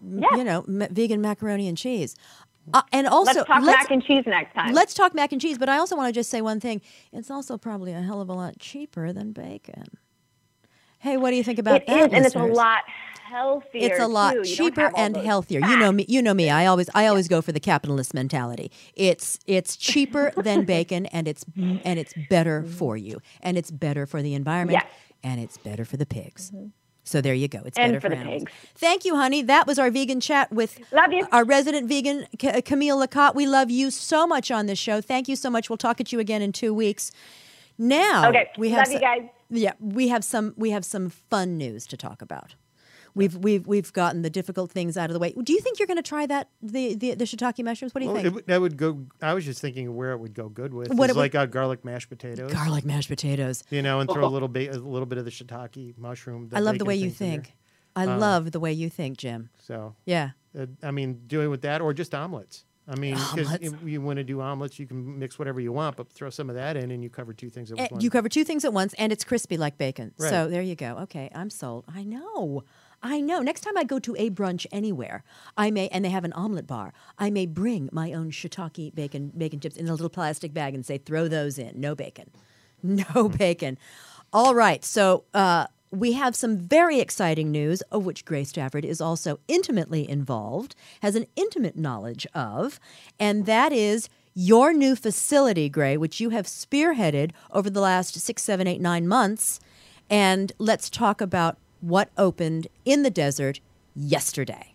Yeah. you know vegan macaroni and cheese. Uh, and also, Let's talk let's, mac and cheese next time. let's talk mac and cheese. But I also want to just say one thing: it's also probably a hell of a lot cheaper than bacon. Hey, what do you think about It that? is, and it's a lot healthier. It's a lot too. Cheaper and healthier. You know me. You know me. I always, I always go for the capitalist mentality. It's, it's cheaper than bacon, and it's, and it's better for you, and it's better for the environment, Yes. and it's better for the pigs. So there you go. It's And better for the animals. pigs. Thank you, honey. That was our vegan chat with our resident vegan Ca- uh, Camille Lacotte. We love you so much on this show. Thank you so much. We'll talk at you again in two weeks. Now Okay. we have Love you guys. yeah, we have some we have some fun news to talk about. We've we've we've gotten the difficult things out of the way. Do you think you're going to try that the the, the shiitake mushrooms? What do you Well, think? would- that would go. I was just thinking of where it would go good with. What is it would- like uh, garlic mashed potatoes. Garlic mashed potatoes. You know, and throw a little bit, a little bit of the shiitake mushroom. I love the way you things in there. think. I Um, love the way you think, Jim. So, Yeah. uh, I mean, doing with that or just omelets. I mean, because if you want to do omelets, you can mix whatever you want, but throw some of that in, and you cover two things at Eh, once. You cover two things at once, and it's crispy like bacon. So there you go. Okay, I'm sold. I know. I know. Next time I go to a brunch anywhere, I may, and they have an omelet bar, I may bring my own shiitake bacon bacon chips in a little plastic bag and say, throw those in. No bacon. No bacon. All right. So uh, we have some very exciting news, of which Grey Stafford is also intimately involved, has an intimate knowledge of, and that is your new facility, Grey, which you have spearheaded over the last six, seven, eight, nine months. And let's talk about what opened in the desert yesterday.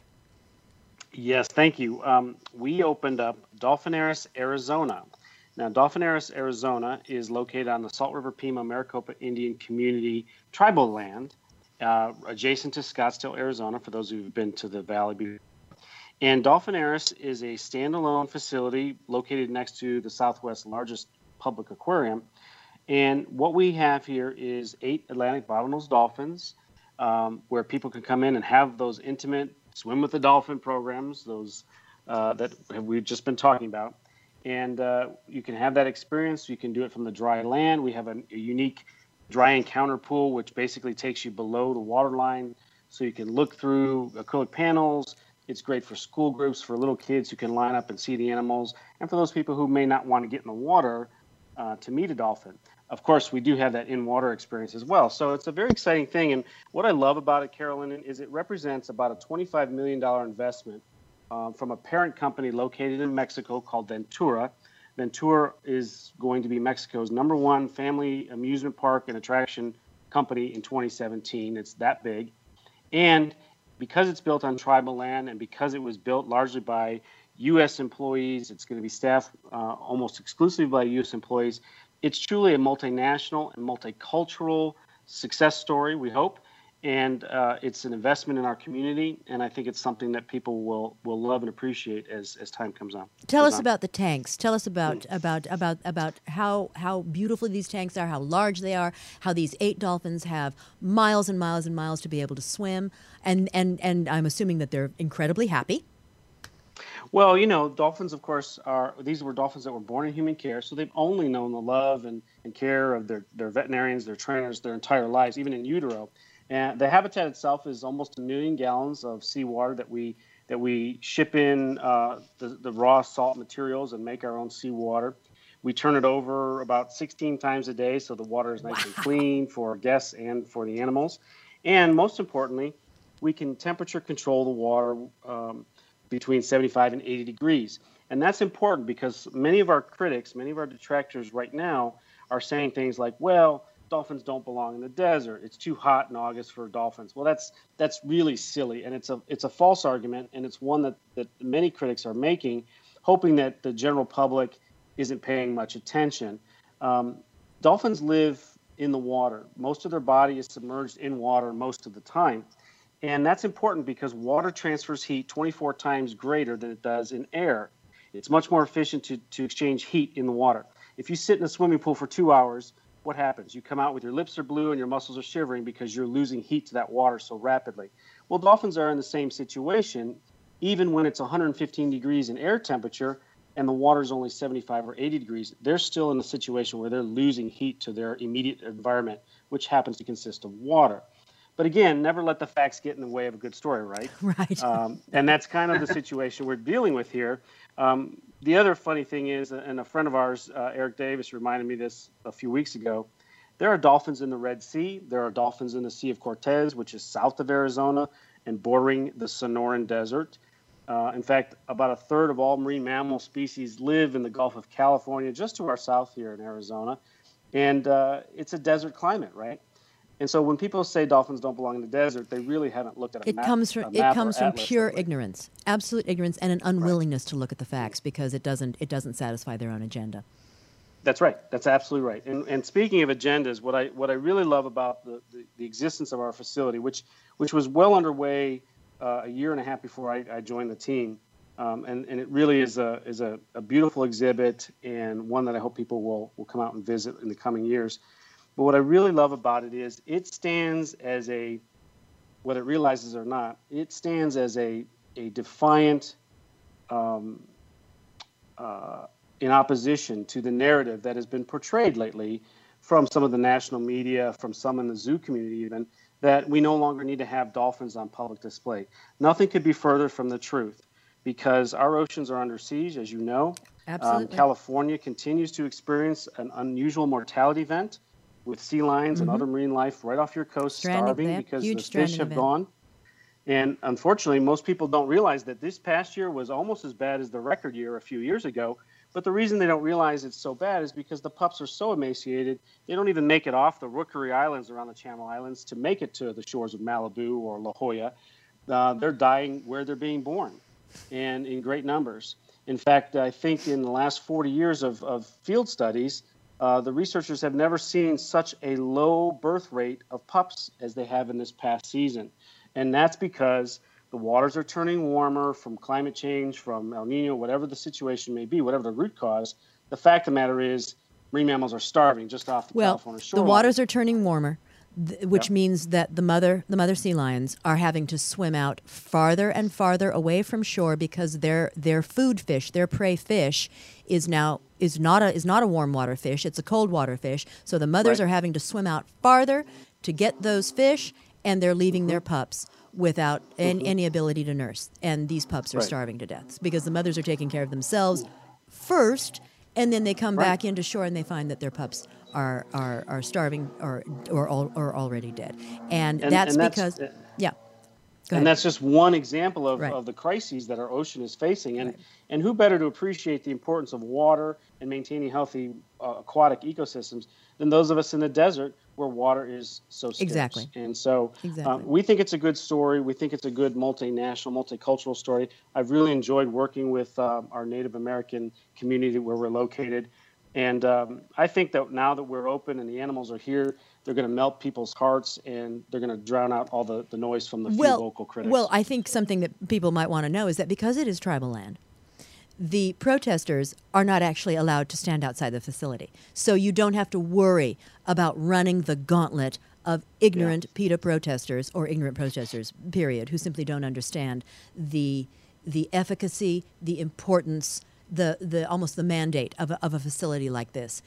Yes, thank you. Um, we opened up Dolphinaris, Arizona. Now, Dolphinaris, Arizona is located on the Salt River Pima Maricopa Indian Community tribal land, uh, adjacent to Scottsdale, Arizona, for those who've been to the valley. before. And Dolphinaris is a standalone facility located next to the Southwest's largest public aquarium. And what we have here is eight Atlantic bottlenose dolphins, um, where people can come in and have those intimate swim with the dolphin programs, those uh, that we've just been talking about. And uh, you can have that experience. You can do it from the dry land. We have a, a unique dry encounter pool, which basically takes you below the water line, so you can look through acrylic panels. It's great for school groups, for little kids who can line up and see the animals, and for those people who may not want to get in the water uh, to meet a dolphin. Of course, we do have that in water experience as well. So it's a very exciting thing. And what I love about it, Carolyn, is it represents about a $25 million investment um, from a parent company located in Mexico called Ventura. Ventura is going to be Mexico's number one family amusement park and attraction company in 2017. It's that big. And because it's built on tribal land and because it was built largely by U.S. employees, it's going to be staffed uh, almost exclusively by U.S. employees. It's truly a multinational and multicultural success story, we hope and uh, it's an investment in our community and i think it's something that people will will love and appreciate as as time comes on Tell us on. about the tanks. Tell us about about about about how how beautiful these tanks are, how large they are, how these eight dolphins have miles and miles and miles to be able to swim, and and and I'm assuming that they're incredibly happy. Well you know dolphins of course are these were dolphins that were born in human care so they've only known the love and, and care of their, their veterinarians their trainers their entire lives even in utero and the habitat itself is almost a million gallons of seawater that we that we ship in uh, the, the raw salt materials and make our own seawater. We turn it over about 16 times a day so the water is nice and clean for guests and for the animals. And most importantly, we can temperature control the water um, between 75 and 80 degrees. And that's important because many of our critics, many of our detractors right now are saying things like, well, dolphins don't belong in the desert. It's too hot in August for dolphins. Well, that's that's really silly, and it's a it's a false argument, and it's one that that many critics are making, hoping that the general public isn't paying much attention. Um, dolphins live in the water. Most of their body is submerged in water most of the time. And that's important because water transfers heat 24 times greater than it does in air. It's much more efficient to, to exchange heat in the water. If you sit in a swimming pool for two hours, what happens? You come out with your lips are blue and your muscles are shivering because you're losing heat to that water so rapidly. Well, dolphins are in the same situation, even when it's 115 degrees in air temperature and the water is only 75 or 80 degrees. They're still in a situation where they're losing heat to their immediate environment, which happens to consist of water. But again, never let the facts get in the way of a good story, right? Right. Um, and that's kind of the situation we're dealing with here. Um, the other funny thing is, and a friend of ours, uh, Eric Davis, reminded me this a few weeks ago. There are dolphins in the Red Sea. There are dolphins in the Sea of Cortez, which is south of Arizona and bordering the Sonoran Desert. Uh, in fact, about a third of all marine mammal species live in the Gulf of California, just to our south here in Arizona. And uh, it's a desert climate, right? And so when people say dolphins don't belong in the desert, they really haven't looked at a It map. comes from it comes from pure ignorance, absolute ignorance, and an unwillingness to look at the facts because it doesn't it doesn't satisfy their own agenda. That's right. That's absolutely right. And, and speaking of agendas, what I what I really love about the, the, the existence of our facility, which which was well underway uh, a year and a half before I, I joined the team, um, and and it really is a is a, a beautiful exhibit and one that I hope people will will come out and visit in the coming years. But what I really love about it is it stands as a whether it realizes or not, it stands as a a defiant. Um, uh, in opposition to the narrative that has been portrayed lately from some of the national media, from some in the zoo community, even that we no longer need to have dolphins on public display. Nothing could be further from the truth because our oceans are under siege, as you know. Um, Absolutely. California continues to experience an unusual mortality event with sea lions and other marine life right off your coast Mm-hmm. Stranding, starving because the fish have event. gone. And unfortunately, most people don't realize that this past year was almost as bad as the record year a few years ago. But the reason they don't realize it's so bad is because the pups are so emaciated, they don't even make it off the Rookery Islands around the Channel Islands to make it to the shores of Malibu or La Jolla. Uh, they're dying where they're being born and in great numbers. In fact, I think in the last 40 years of, of field studies, uh, the researchers have never seen such a low birth rate of pups as they have in this past season. And that's because the waters are turning warmer from climate change, from El Nino, whatever the situation may be, whatever the root cause. The fact of the matter is, marine mammals are starving just off the Well, California shore. the waters are turning warmer, th- which Yeah. means that the mother the mother sea lions are having to swim out farther and farther away from shore because their their food fish, their prey fish, is now is not a is not a warm water fish. It's a cold water fish. So the mothers Right. are having to swim out farther to get those fish, and they're leaving their Mm-hmm. pups without an, any ability to nurse. And these pups are Right. starving to death because the mothers are taking care of themselves first, and then they come Right. back into shore and they find that their pups are are, are starving or or or already dead. And, And- that's and that's- because uh, yeah. And that's just one example of, Right. of the crises that our ocean is facing. And, Right. and who better to appreciate the importance of water and maintaining healthy uh, aquatic ecosystems than those of us in the desert where water is so scarce. Exactly. And so Exactly. uh, we think it's a good story. We think it's a good multinational, multicultural story. I've really enjoyed working with uh, our Native American community where we're located. And um, I think that now that we're open and the animals are here, they're going to melt people's hearts and they're going to drown out all the, the noise from the few well, vocal critics. well, I think something that people might want to know is that because it is tribal land, the protesters are not actually allowed to stand outside the facility. So you don't have to worry about running the gauntlet of ignorant PETA protesters or ignorant protesters, period, who simply don't understand the the efficacy, the importance, the the almost the mandate of a, of a facility like this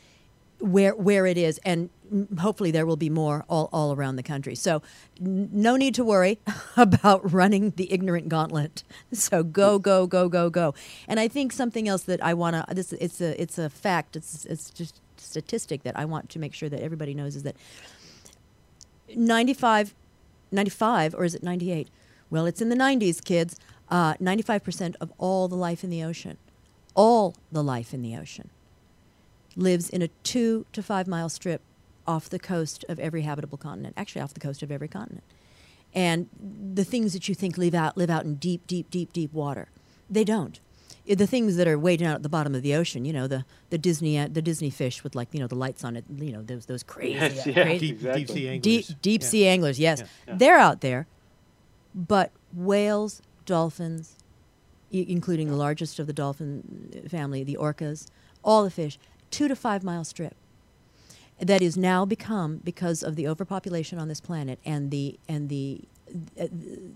where where it is, and hopefully there will be more all, all around the country. So, n- no need to worry about running the ignorant gauntlet. So go go go go go. And I think something else that I want to this it's a it's a fact. It's it's just statistic that I want to make sure that everybody knows is that 95, 95 or is it 98? Well, it's in the 90s, kids. Uh, 95% of all the life in the ocean, all the life in the ocean, lives in a two to five mile strip off the coast of every habitable continent, actually off the coast of every continent. And the things that you think live out live out in deep, deep, deep, deep water, they don't. The things that are way down at the bottom of the ocean, you know, the, the Disney uh, the Disney fish with like you know the lights on it, you know those those crazy, Yes, uh, yeah. crazy Deep, Exactly. deep sea anglers. deep deep Yeah. sea anglers yes Yeah, yeah. they're out there but whales dolphins i- including the largest of the dolphin family the orcas all the fish two to five mile strip that is now become because of the overpopulation on this planet and the and the uh,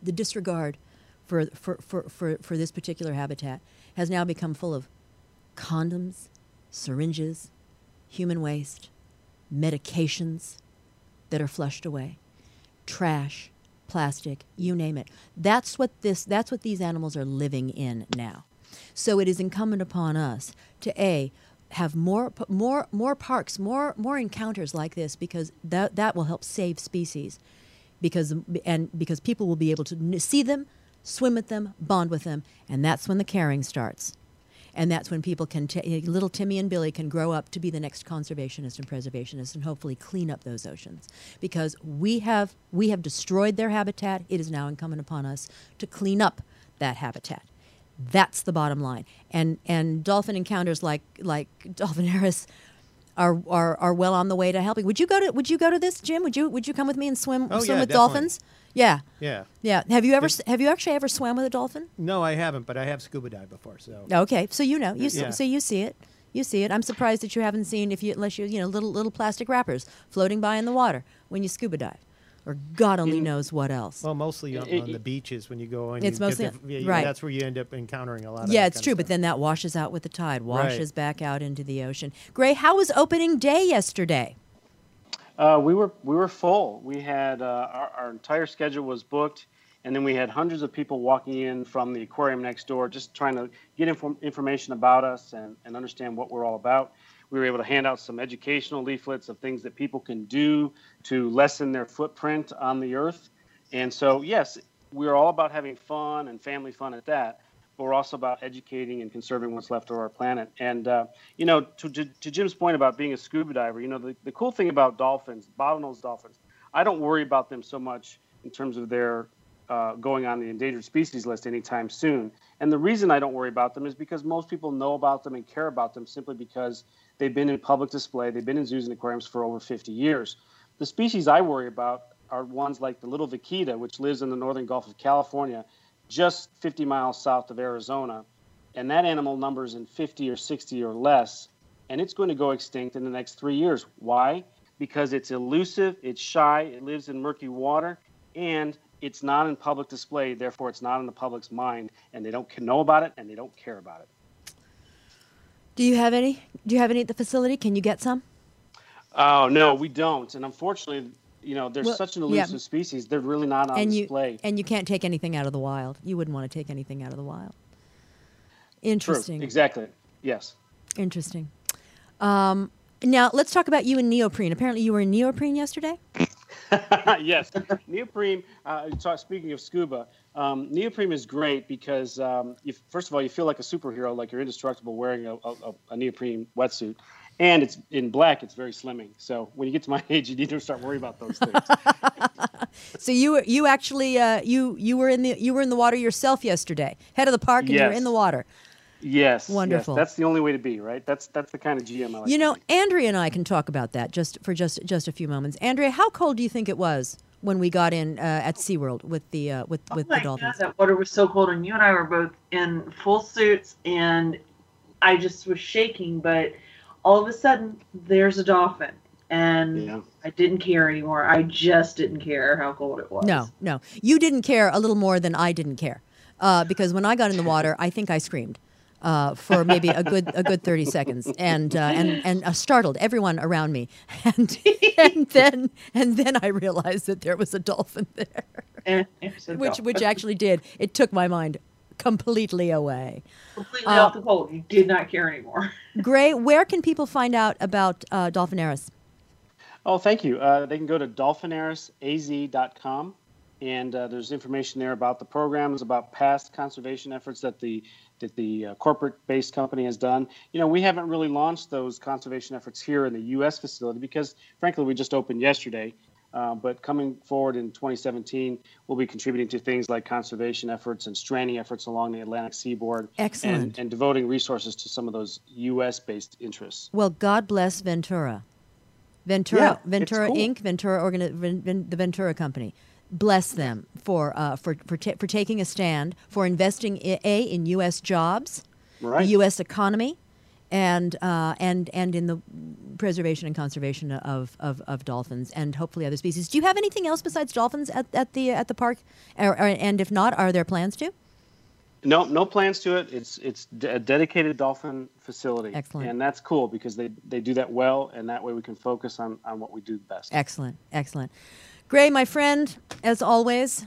the disregard for, for, for, for, for this particular habitat has now become full of condoms, syringes, human waste, medications that are flushed away, trash, plastic, you name it. That's what this that's what these animals are living in now. So it is incumbent upon us to a have more more more parks, more more encounters like this because that that will help save species because and because people will be able to see them, swim with them, bond with them, and that's when the caring starts. And that's when people can, t- eh, little Timmy and Billy can grow up to be the next conservationist and preservationist, and hopefully clean up those oceans. Because we have we have destroyed their habitat. It is now incumbent upon us to clean up that habitat. That's the bottom line. And and dolphin encounters like like Dolphinaris are, are are well on the way to helping. Would you go to Would you go to this, Jim? Would you Would you come with me and swim Oh, swim yeah, with definitely. dolphins? Yeah, Yeah. yeah. Have you ever Have you actually ever swam with a dolphin? No, I haven't, but I have scuba dived before. So Okay, so you know, you Yeah. so you see it, you see it. I'm surprised that you haven't seen if you unless you you know little little plastic wrappers floating by in the water when you scuba dive, or God only In- knows what else. well, mostly on, It- on the it- beaches when you go and It's you get mostly- the- yeah, right. That's where you end up encountering a lot. of yeah, it's true, of but then that washes out with the tide, washes Right. back out into the ocean. Grey, how was opening day yesterday? Uh, we were we were full. We had uh, our, our entire schedule was booked, and then we had hundreds of people walking in from the aquarium next door, just trying to get inform- information about us and, and understand what we're all about. We were able to hand out some educational leaflets of things that people can do to lessen their footprint on the earth. And so, yes, we're all about having fun and family fun at that, but we're also about educating and conserving what's left of our planet. And, uh, you know, to, to, to Jim's point about being a scuba diver, you know, the, the cool thing about dolphins, bottlenose dolphins, I don't worry about them so much in terms of their uh, going on the endangered species list anytime soon. And the reason I don't worry about them is because most people know about them and care about them simply because they've been in public display, they've been in zoos and aquariums for over 50 years. The species I worry about are ones like the little vaquita, which lives in the northern Gulf of California, just 50 miles south of Arizona. And that animal numbers in 50 or 60 or less, and it's going to go extinct in the next three years. Why? Because it's elusive, it's shy, it lives in murky water, and it's not in public display. Therefore, it's not in the public's mind, and they don't know about it and they don't care about it. Do you have any? Do you have any at the facility? Can you get some? Oh no, we don't. And unfortunately, you know, there's Well, such an yeah. elusive species. They're really not on and you display. and you can't take anything out of the wild. You wouldn't want to take anything out of the wild. True. Interesting. Exactly. Yes. Interesting. Um, now let's talk about you and neoprene. Apparently, you were in neoprene yesterday. yes, neoprene. Uh, talk, speaking of scuba, um, neoprene is great because um, you, first of all, you feel like a superhero, like you're indestructible wearing a, a, a, neoprene wetsuit, and it's in black. It's very slimming. So when you get to my age, you need to start worrying about those things. so you you actually uh, you you were in the you were in the water yourself yesterday, head of the park, and yes. you were in the water. Yes, wonderful. Yes, that's the only way to be, right? That's that's the kind of GM I like. You know, Andrea and I can talk about that just for just just a few moments. Andrea, how cold do you think it was when we got in uh, at SeaWorld with the uh, with with oh the dolphins? God, that water was so cold, and you and I were both in full suits, and I just was shaking. But all of a sudden, there's a dolphin, and yeah. I didn't care anymore. I just didn't care how cold it was. No, no, you didn't care a little more than I didn't care, uh, because when I got in the water, I think I screamed uh, for maybe a good a good thirty seconds, and uh, and and uh, startled everyone around me, and and then and then I realized that there was a dolphin there, which which actually did it took my mind completely away. Completely off the pole. You did not care anymore. Grey, where can people find out about uh, Dolphinaris? Oh, thank you. Uh, they can go to dolphinariság.com, and uh, there's information there about the programs, about past conservation efforts that the that the uh, corporate-based company has done. You know, we haven't really launched those conservation efforts here in the U.S. facility because, frankly, we just opened yesterday. Uh, but coming forward in 2017, we'll be contributing to things like conservation efforts and stranding efforts along the Atlantic seaboard. Excellent. And, and devoting resources to some of those U.S.-based interests. Well, God bless Ventura. Ventura, Yeah, Ventura cool. Inc., Ventura Organi- Ven- Ven- the Ventura Company. Bless them for uh, for for, ta- for taking a stand for investing i- a in U.S. jobs, Right. the U.S. economy, and uh, and and in the preservation and conservation of, of, of dolphins and hopefully other species. Do you have anything else besides dolphins at, at the at the park? Or, or- and if not, are there plans to? No, no plans to it. It's it's a dedicated dolphin facility. Excellent. And that's cool because they, they do that well, and that way we can focus on, on what we do best. Excellent, excellent. Grey, my friend, as always,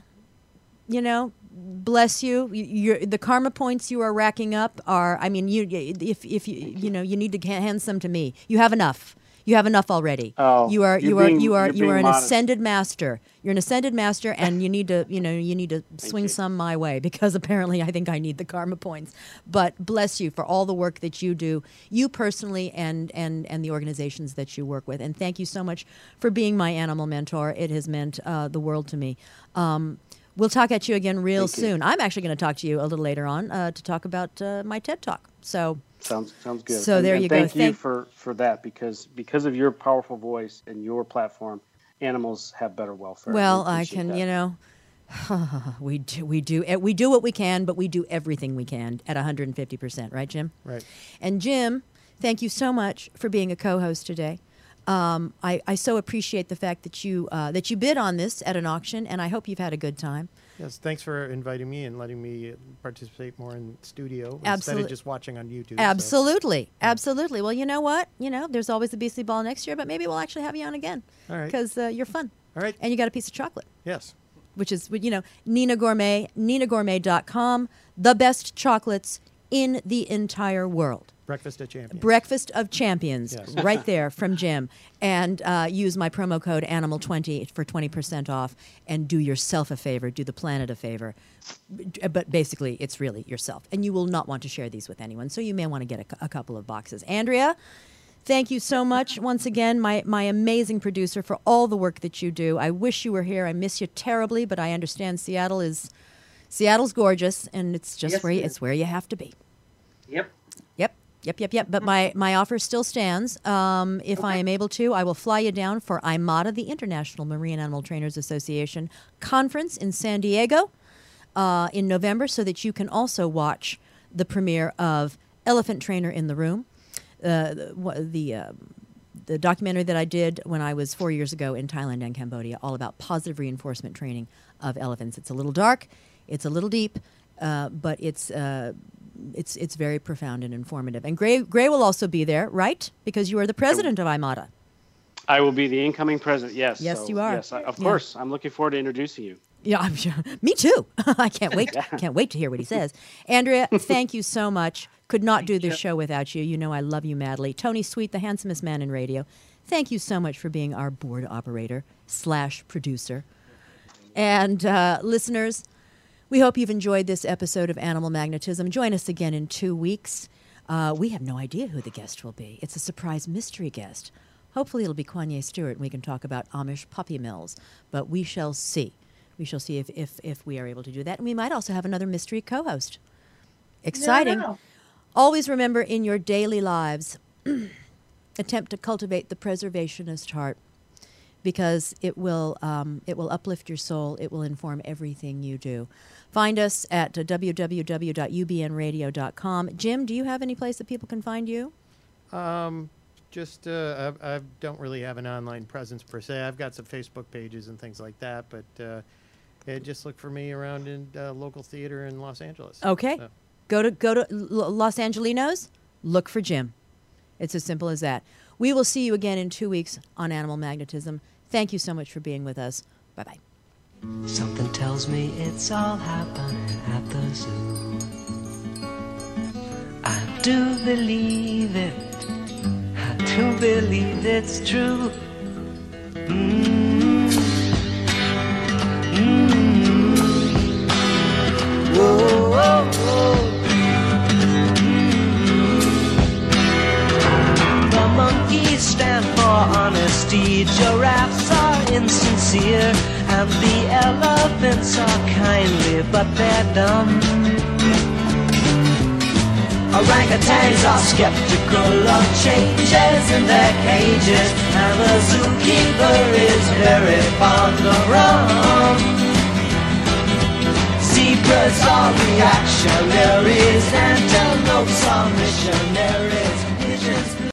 you know, bless you. You- You're, the karma points you are racking up are, I mean, you if if you you know you need to hand some to me. You have enough. You have enough already. Oh, you are you are you are you are an modest. ascended master. You're an ascended master, and you need to you know you need to swing you. some my way because apparently I think I need the karma points. But bless you for all the work that you do, you personally, and and and the organizations that you work with. And thank you so much for being my animal mentor. It has meant uh, the world to me. Um, we'll talk at you again real Thank you. soon. I'm actually going to talk to you a little later on uh, to talk about uh, my TED talk. So Sounds sounds good. So And- there and you go. Thank you for, for that because because of your powerful voice and your platform, animals have better welfare. Well, We I can, that. you know, we do, we do eh, we do what we can, but we do everything we can at 150 percent, right, Jim? Right. And Jim, thank you so much for being a co-host today. Um, I, I so appreciate the fact that you uh, that you bid on this at an auction, and I hope you've had a good time. Yes, thanks for inviting me and letting me participate more in studio instead of just watching on YouTube. so- Absolutely, absolutely. Well, you know what? You know, there's always the Beastly Ball next year, but maybe we'll actually have you on again All right. because uh, you're fun. All right. And you got a piece of chocolate. Yes. which is you know Hnina Gourmet, HninaGourmet.com, the best chocolates in the entire world. Breakfast at Champions. Breakfast of Champions, Yes. right there from Jim. And uh, use my promo code Animal20 for 20% off and do yourself a favor, do the planet a favor. But basically, it's really yourself. And you will not want to share these with anyone, so you may want to get a, a couple of boxes. Andrea, thank you so much once again, my, my amazing producer, for all the work that you do. I wish you were here. I miss you terribly, but I understand Seattle is. Seattle's gorgeous, and it's just Yes, where you, it is. it's where you have to be. Yep. Yep, yep, yep. But my, my offer still stands. Um, if I am able to, I will fly you down for IMATA, the International Marine Animal Trainers Association conference in San Diego uh, in November, so that you can also watch the premiere of Elephant Trainer in the Room, uh, the the, uh, the documentary that I did when I was four years ago in Thailand and Cambodia, all about positive reinforcement training of elephants. It's a little dark, it's a little deep, uh, but it's uh, it's it's very profound and informative. And Grey Grey will also be there, right? Because you are the president of IMATA. I will be the incoming president. Yes. Yes, so, you are. Yes, I, of Yeah. course. I'm looking forward to introducing you. Yeah, I'm sure. Me too. I can't wait. Can't wait to hear what he says. Andrea, thank you so much. Could not do this show without you. You know I love you madly. Tony Sweet, the handsomest man in radio. thank you so much for being our board operator slash producer. And uh, listeners, we hope you've enjoyed this episode of Animal Magnetism. Join us again in two weeks. Uh, we have no idea who the guest will be. It's a surprise mystery guest. Hopefully, it'll be Kanye Stewart and we can talk about Amish puppy mills, but we shall see. We shall see if, if, if we are able to do that. And we might also have another mystery co host. Exciting. know. Always remember in your daily lives, attempt to cultivate the preservationist heart because it will um, it will uplift your soul. It will inform everything you do. Find us at www.ubnradio.com. Jim, do you have any place that people can find you? Um, just uh, I, I don't really have an online presence per se. I've got some Facebook pages and things like that, but uh, yeah, just look for me around in uh, local theater in Los Angeles. Okay. So, Go to go to L- Los Angelinos. Look for Jim. It's as simple as that. We will see you again in two weeks on Animal Magnetism. Thank you so much for being with us. Bye bye. Something tells me it's all happening at the zoo. I do believe it. I do believe it's true. Mm. Mm. Whoa, whoa, whoa. Stand for honesty, giraffes are insincere, and the elephants are kindly, but they're dumb. Orangutans are skeptical of changes in their cages, and the zookeeper is very fond of rum. Zebras are reactionaries and tell no